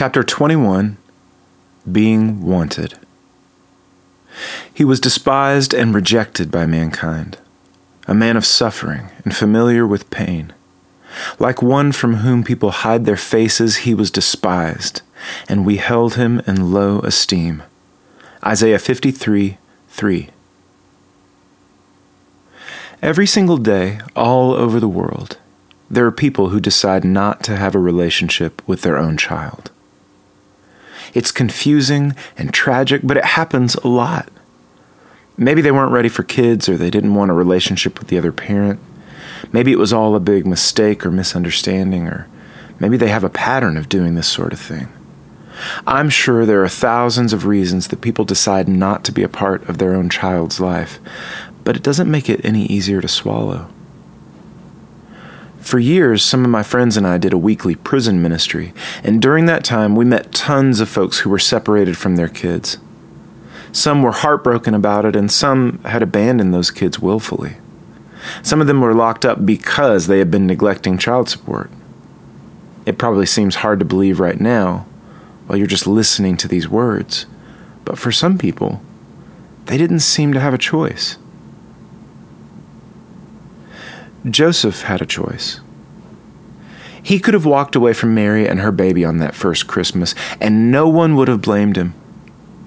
Chapter 21 Being Wanted. He was despised and rejected by mankind, a man of suffering and familiar with pain. Like one from whom people hide their faces, he was despised, and we held him in low esteem. Isaiah 53 3. Every single day, all over the world, there are people who decide not to have a relationship with their own child. It's confusing and tragic, but it happens a lot. Maybe they weren't ready for kids or they didn't want a relationship with the other parent. Maybe it was all a big mistake or misunderstanding, or maybe they have a pattern of doing this sort of thing. I'm sure there are thousands of reasons that people decide not to be a part of their own child's life, but it doesn't make it any easier to swallow. For years, some of my friends and I did a weekly prison ministry, and during that time, we met tons of folks who were separated from their kids. Some were heartbroken about it, and some had abandoned those kids willfully. Some of them were locked up because they had been neglecting child support. It probably seems hard to believe right now while you're just listening to these words, but for some people, they didn't seem to have a choice. Joseph had a choice. He could have walked away from Mary and her baby on that first Christmas, and no one would have blamed him.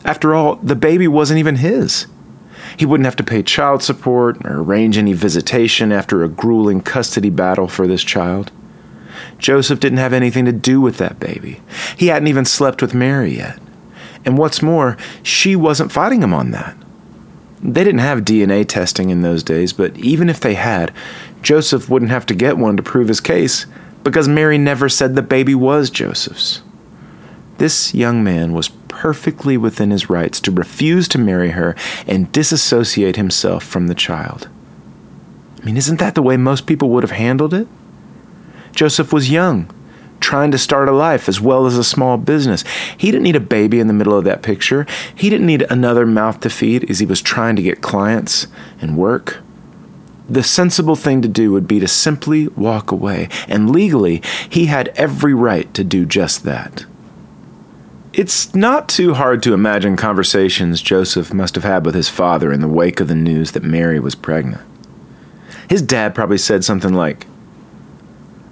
After all, the baby wasn't even his. He wouldn't have to pay child support or arrange any visitation after a grueling custody battle for this child. Joseph didn't have anything to do with that baby. He hadn't even slept with Mary yet. And what's more, she wasn't fighting him on that. They didn't have DNA testing in those days, but even if they had, Joseph wouldn't have to get one to prove his case because Mary never said the baby was Joseph's. This young man was perfectly within his rights to refuse to marry her and disassociate himself from the child. I mean, isn't that the way most people would have handled it? Joseph was young trying to start a life as well as a small business. He didn't need a baby in the middle of that picture. He didn't need another mouth to feed as he was trying to get clients and work. The sensible thing to do would be to simply walk away, and legally, he had every right to do just that. It's not too hard to imagine conversations Joseph must have had with his father in the wake of the news that Mary was pregnant. His dad probably said something like,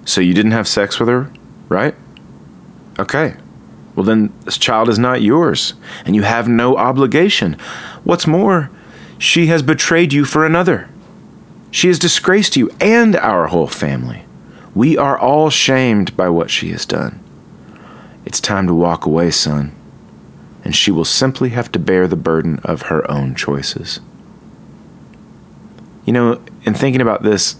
So you didn't have sex with her? Right? Okay. Well, then this child is not yours, and you have no obligation. What's more, she has betrayed you for another. She has disgraced you and our whole family. We are all shamed by what she has done. It's time to walk away, son, and she will simply have to bear the burden of her own choices. You know, in thinking about this,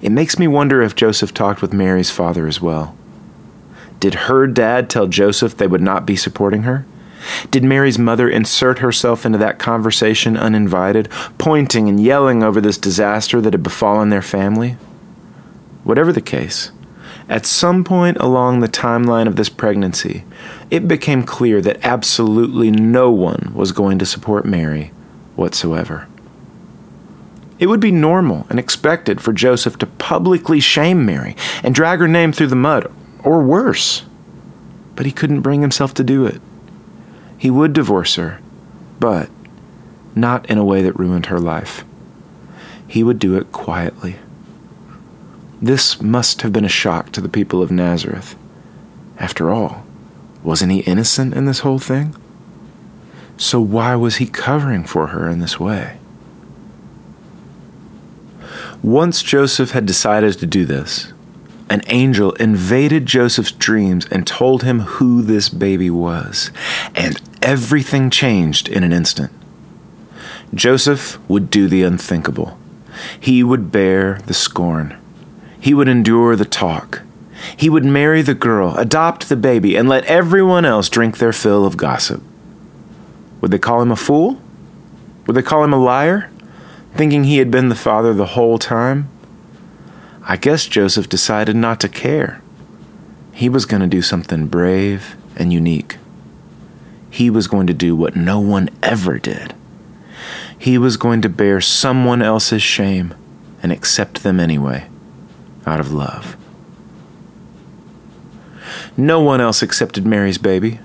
it makes me wonder if Joseph talked with Mary's father as well. Did her dad tell Joseph they would not be supporting her? Did Mary's mother insert herself into that conversation uninvited, pointing and yelling over this disaster that had befallen their family? Whatever the case, at some point along the timeline of this pregnancy, it became clear that absolutely no one was going to support Mary whatsoever. It would be normal and expected for Joseph to publicly shame Mary and drag her name through the mud, or worse. But he couldn't bring himself to do it. He would divorce her, but not in a way that ruined her life. He would do it quietly. This must have been a shock to the people of Nazareth. After all, wasn't he innocent in this whole thing? So why was he covering for her in this way? Once Joseph had decided to do this, an angel invaded Joseph's dreams and told him who this baby was, and everything changed in an instant. Joseph would do the unthinkable. He would bear the scorn. He would endure the talk. He would marry the girl, adopt the baby, and let everyone else drink their fill of gossip. Would they call him a fool? Would they call him a liar? Thinking he had been the father the whole time? I guess Joseph decided not to care. He was going to do something brave and unique. He was going to do what no one ever did. He was going to bear someone else's shame and accept them anyway, out of love. No one else accepted Mary's baby.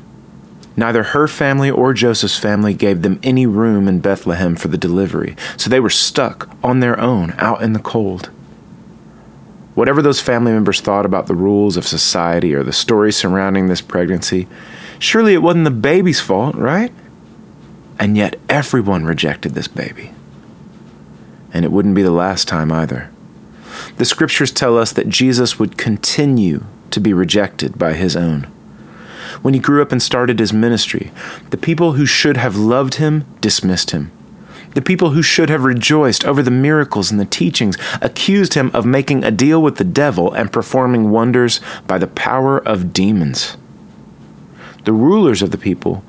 Neither her family or Joseph's family gave them any room in Bethlehem for the delivery, so they were stuck on their own out in the cold. Whatever those family members thought about the rules of society or the stories surrounding this pregnancy, surely it wasn't the baby's fault, right? And yet everyone rejected this baby. And it wouldn't be the last time either. The scriptures tell us that Jesus would continue to be rejected by his own. When he grew up and started his ministry, the people who should have loved him dismissed him. The people who should have rejoiced over the miracles and the teachings accused him of making a deal with the devil and performing wonders by the power of demons. The rulers of the people,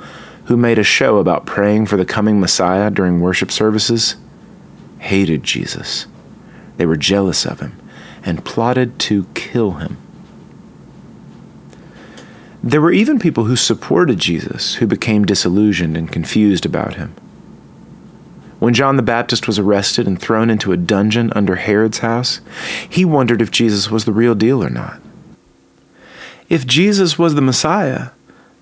who made a show about praying for the coming Messiah during worship services, hated Jesus. They were jealous of him and plotted to kill him. There were even people who supported Jesus who became disillusioned and confused about him. When John the Baptist was arrested and thrown into a dungeon under Herod's house, he wondered if Jesus was the real deal or not. If Jesus was the Messiah,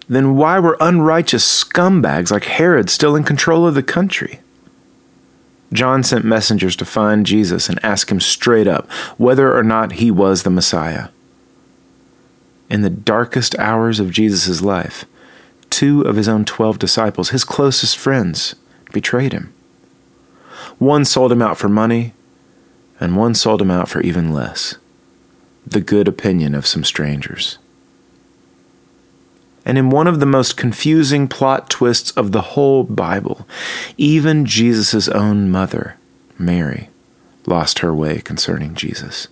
then why were unrighteous scumbags like Herod still in control of the country? John sent messengers to find Jesus and ask him straight up whether or not he was the Messiah. In the darkest hours of Jesus' life, two of his own twelve disciples, his closest friends, betrayed him. One sold him out for money, and one sold him out for even less the good opinion of some strangers. And in one of the most confusing plot twists of the whole Bible, even Jesus' own mother, Mary, lost her way concerning Jesus.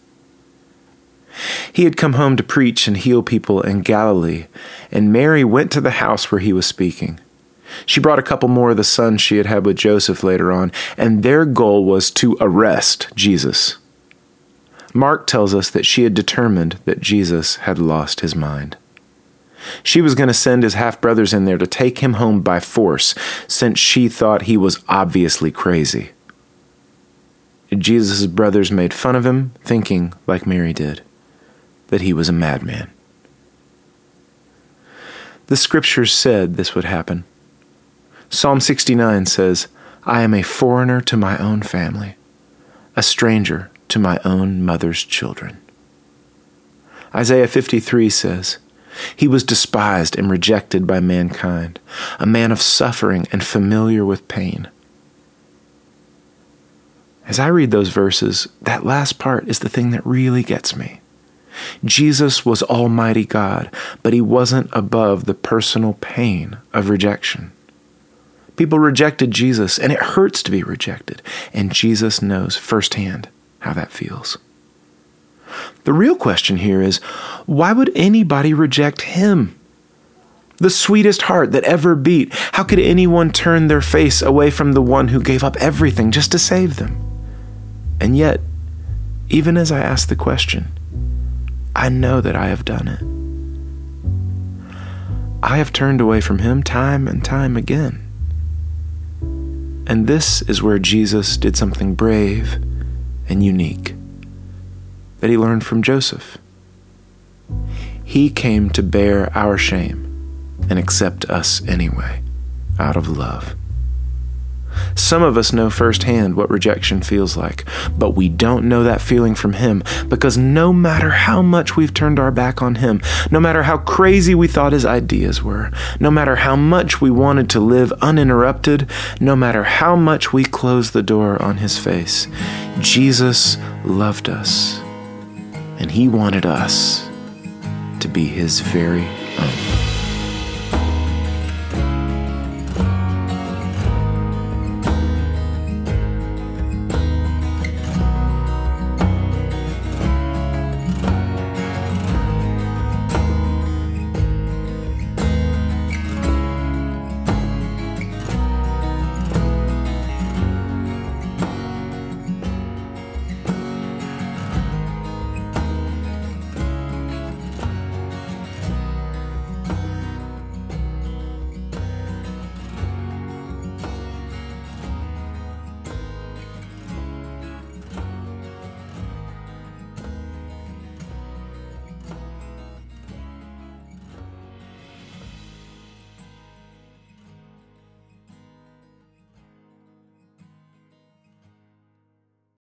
He had come home to preach and heal people in Galilee, and Mary went to the house where he was speaking. She brought a couple more of the sons she had had with Joseph later on, and their goal was to arrest Jesus. Mark tells us that she had determined that Jesus had lost his mind. She was going to send his half brothers in there to take him home by force, since she thought he was obviously crazy. Jesus' brothers made fun of him, thinking, like Mary did, that he was a madman. The scriptures said this would happen. Psalm 69 says, I am a foreigner to my own family, a stranger to my own mother's children. Isaiah 53 says, He was despised and rejected by mankind, a man of suffering and familiar with pain. As I read those verses, that last part is the thing that really gets me. Jesus was Almighty God, but he wasn't above the personal pain of rejection. People rejected Jesus, and it hurts to be rejected. And Jesus knows firsthand how that feels. The real question here is why would anybody reject him? The sweetest heart that ever beat. How could anyone turn their face away from the one who gave up everything just to save them? And yet, even as I ask the question, I know that I have done it. I have turned away from him time and time again. And this is where Jesus did something brave and unique that he learned from Joseph. He came to bear our shame and accept us anyway, out of love. Some of us know firsthand what rejection feels like, but we don't know that feeling from Him because no matter how much we've turned our back on Him, no matter how crazy we thought His ideas were, no matter how much we wanted to live uninterrupted, no matter how much we closed the door on His face, Jesus loved us and He wanted us to be His very.